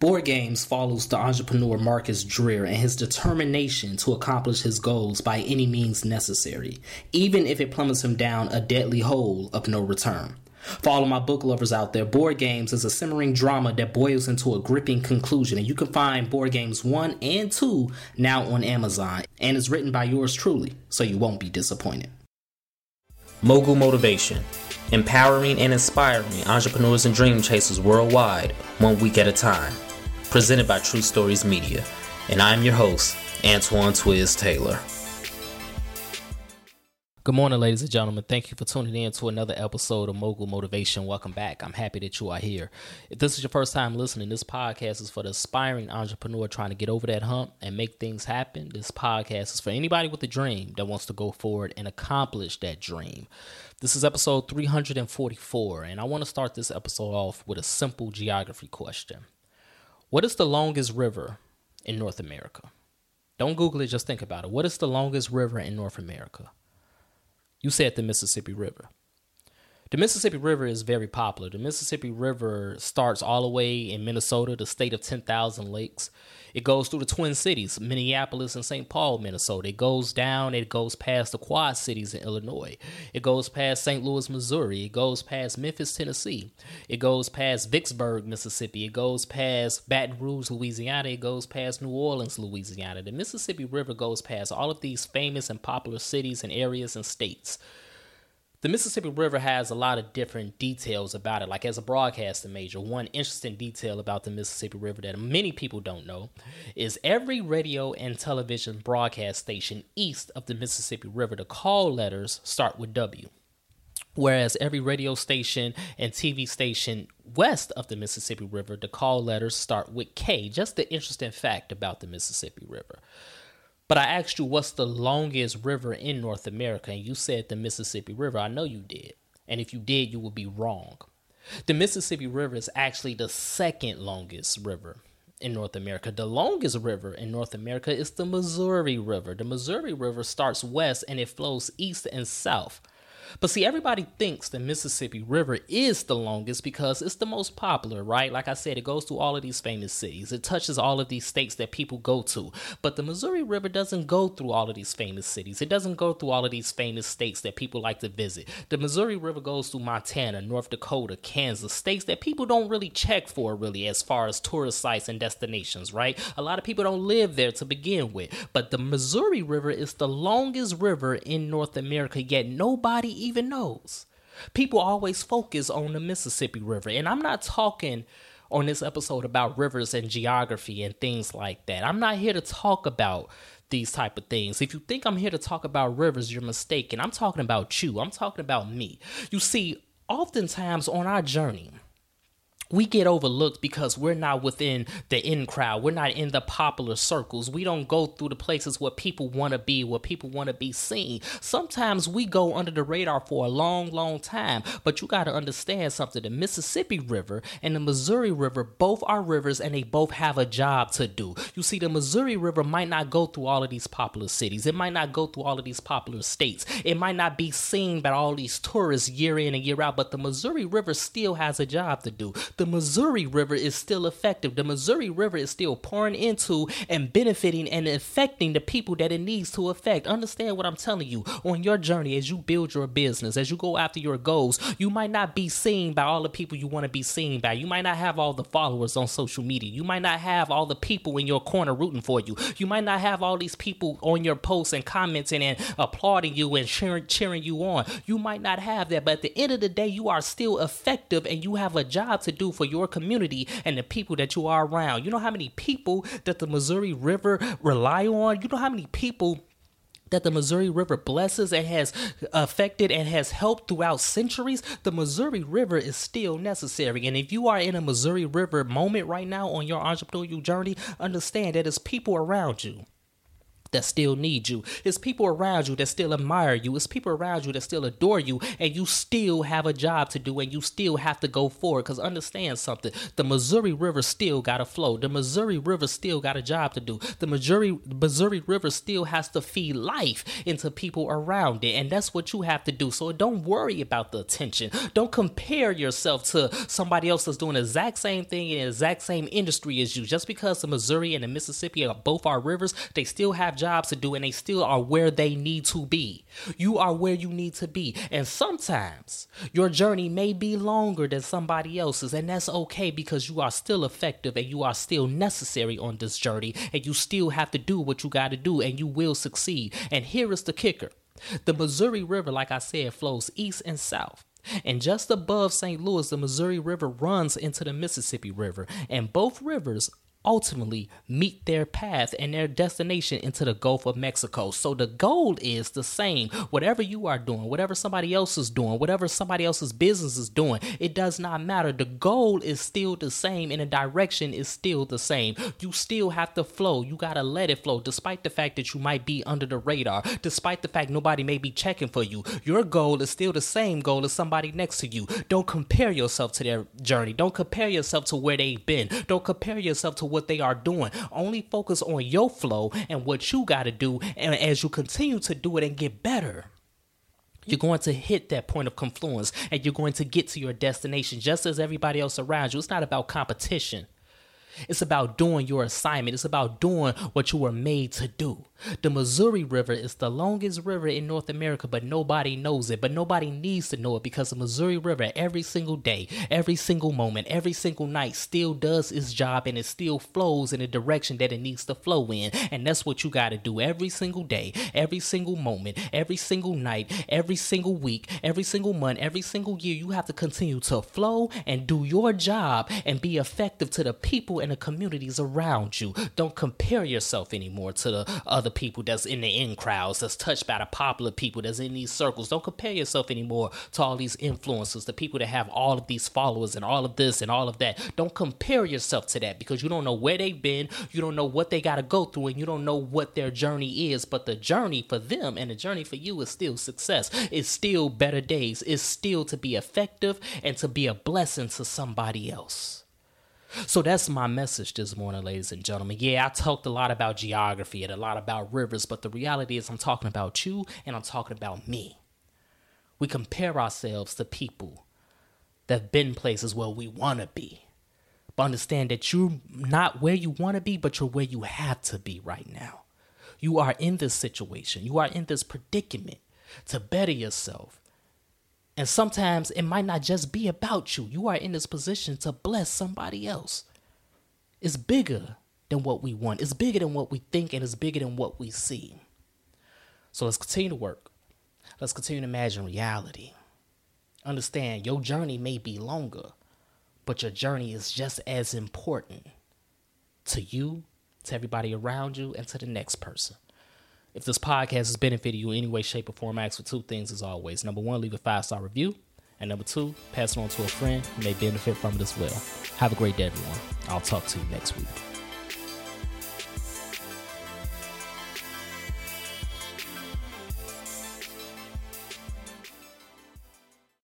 Board Games follows the entrepreneur Marcus Dreer and his determination to accomplish his goals by any means necessary, even if it plummets him down a deadly hole of no return. For all of my book lovers out there, Board Games is a simmering drama that boils into a gripping conclusion, and you can find Board Games 1 and 2 now on Amazon, and is written by yours truly, so you won't be disappointed. Mogul Motivation Empowering and inspiring entrepreneurs and dream chasers worldwide, one week at a time presented by True Stories Media. And I'm your host, Antoine Twiz Taylor. Good morning, ladies and gentlemen. Thank you for tuning in to another episode of Mogul Motivation. Welcome back. I'm happy that you are here. If this is your first time listening, this podcast is for the aspiring entrepreneur trying to get over that hump and make things happen. This podcast is for anybody with a dream that wants to go forward and accomplish that dream. This is episode 344, and I want to start this episode off with a simple geography question. What is the longest river in North America? Don't Google it, just think about it. What is the longest river in North America? You said the Mississippi River. The Mississippi River is very popular. The Mississippi River starts all the way in Minnesota, the state of 10,000 lakes. It goes through the Twin Cities, Minneapolis and St. Paul, Minnesota. It goes down, it goes past the Quad Cities in Illinois. It goes past St. Louis, Missouri. It goes past Memphis, Tennessee. It goes past Vicksburg, Mississippi. It goes past Baton Rouge, Louisiana. It goes past New Orleans, Louisiana. The Mississippi River goes past all of these famous and popular cities and areas and states the Mississippi River has a lot of different details about it. Like as a broadcasting major, one interesting detail about the Mississippi River that many people don't know is every radio and television broadcast station east of the Mississippi River, the call letters start with W. Whereas every radio station and TV station west of the Mississippi River, the call letters start with K. Just the interesting fact about the Mississippi River. But I asked you what's the longest river in North America, and you said the Mississippi River. I know you did. And if you did, you would be wrong. The Mississippi River is actually the second longest river in North America. The longest river in North America is the Missouri River. The Missouri River starts west and it flows east and south but see, everybody thinks the Mississippi River is the longest because it's the most popular, right? Like I said, it goes through all of these famous cities. It touches all of these states that people go to. But the Missouri River doesn't go through all of these famous cities. It doesn't go through all of these famous states that people like to visit. The Missouri River goes through Montana, North Dakota, Kansas, states that people don't really check for, really, as far as tourist sites and destinations, right? A lot of people don't live there to begin with. But the Missouri River is the longest river in North America, yet nobody even knows. People always focus on the Mississippi River, and I'm not talking on this episode about rivers and geography and things like that. I'm not here to talk about these type of things. If you think I'm here to talk about rivers, you're mistaken. I'm talking about you. I'm talking about me. You see, oftentimes on our journey, we get overlooked because we're not within the in crowd. We're not in the popular circles. We don't go through the places where people want to be, where people want to be seen. Sometimes we go under the radar for a long, long time. But you got to understand something the Mississippi River and the Missouri River both are rivers and they both have a job to do. You see, the Missouri River might not go through all of these popular cities, it might not go through all of these popular states, it might not be seen by all these tourists year in and year out, but the Missouri River still has a job to do the Missouri River is still effective. The Missouri River is still pouring into and benefiting and affecting the people that it needs to affect. Understand what I'm telling you. On your journey, as you build your business, as you go after your goals, you might not be seen by all the people you want to be seen by. You might not have all the followers on social media. You might not have all the people in your corner rooting for you. You might not have all these people on your posts and commenting and applauding you and cheering, cheering you on. You might not have that, but at the end of the day, you are still effective and you have a job to do for your community and the people that you are around. You know how many people that the Missouri River rely on? You know how many people that the Missouri River blesses and has affected and has helped throughout centuries, the Missouri River is still necessary. And if you are in a Missouri River moment right now on your entrepreneurial journey, understand that it's people around you that still need you. It's people around you that still admire you. It's people around you that still adore you, and you still have a job to do, and you still have to go forward. Because understand something: the Missouri River still got to flow. The Missouri River still got a job to do. The Missouri Missouri River still has to feed life into people around it, and that's what you have to do. So don't worry about the attention. Don't compare yourself to somebody else that's doing the exact same thing in the exact same industry as you. Just because the Missouri and the Mississippi are both our rivers, they still have jobs to do and they still are where they need to be. You are where you need to be. And sometimes your journey may be longer than somebody else's, and that's okay because you are still effective and you are still necessary on this journey, and you still have to do what you got to do, and you will succeed. And here is the kicker the Missouri River, like I said, flows east and south. And just above St. Louis, the Missouri River runs into the Mississippi River, and both rivers ultimately meet their path and their destination into the Gulf of Mexico. So the goal is the same. Whatever you are doing, whatever somebody else is doing, whatever somebody else's business is doing, it does not matter. The goal is still the same and the direction is still the same. You still have to flow. You got to let it flow despite the fact that you might be under the radar, despite the fact nobody may be checking for you. Your goal is still the same goal as somebody next to you. Don't compare yourself to their journey. Don't compare yourself to where they've been. Don't compare yourself to what they are doing. Only focus on your flow and what you got to do. And as you continue to do it and get better, you're going to hit that point of confluence and you're going to get to your destination just as everybody else around you. It's not about competition. It's about doing your assignment. It's about doing what you were made to do. The Missouri River is the longest river in North America, but nobody knows it. But nobody needs to know it because the Missouri River, every single day, every single moment, every single night, still does its job and it still flows in the direction that it needs to flow in. And that's what you got to do every single day, every single moment, every single night, every single week, every single month, every single year. You have to continue to flow and do your job and be effective to the people and the communities around you. Don't compare yourself anymore to the other the people that's in the in crowds, that's touched by the popular people that's in these circles. Don't compare yourself anymore to all these influencers, the people that have all of these followers and all of this and all of that. Don't compare yourself to that because you don't know where they've been, you don't know what they got to go through, and you don't know what their journey is. But the journey for them and the journey for you is still success. It's still better days. It's still to be effective and to be a blessing to somebody else. So that's my message this morning, ladies and gentlemen. Yeah, I talked a lot about geography and a lot about rivers, but the reality is I'm talking about you and I'm talking about me. We compare ourselves to people that have been places where we want to be. But understand that you're not where you want to be, but you're where you have to be right now. You are in this situation, you are in this predicament to better yourself, and sometimes it might not just be about you. You are in this position to bless somebody else. It's bigger than what we want, it's bigger than what we think, and it's bigger than what we see. So let's continue to work. Let's continue to imagine reality. Understand your journey may be longer, but your journey is just as important to you, to everybody around you, and to the next person. If this podcast has benefited you in any way, shape, or form, I ask for two things as always. Number one, leave a five star review. And number two, pass it on to a friend who may benefit from it as well. Have a great day, everyone. I'll talk to you next week.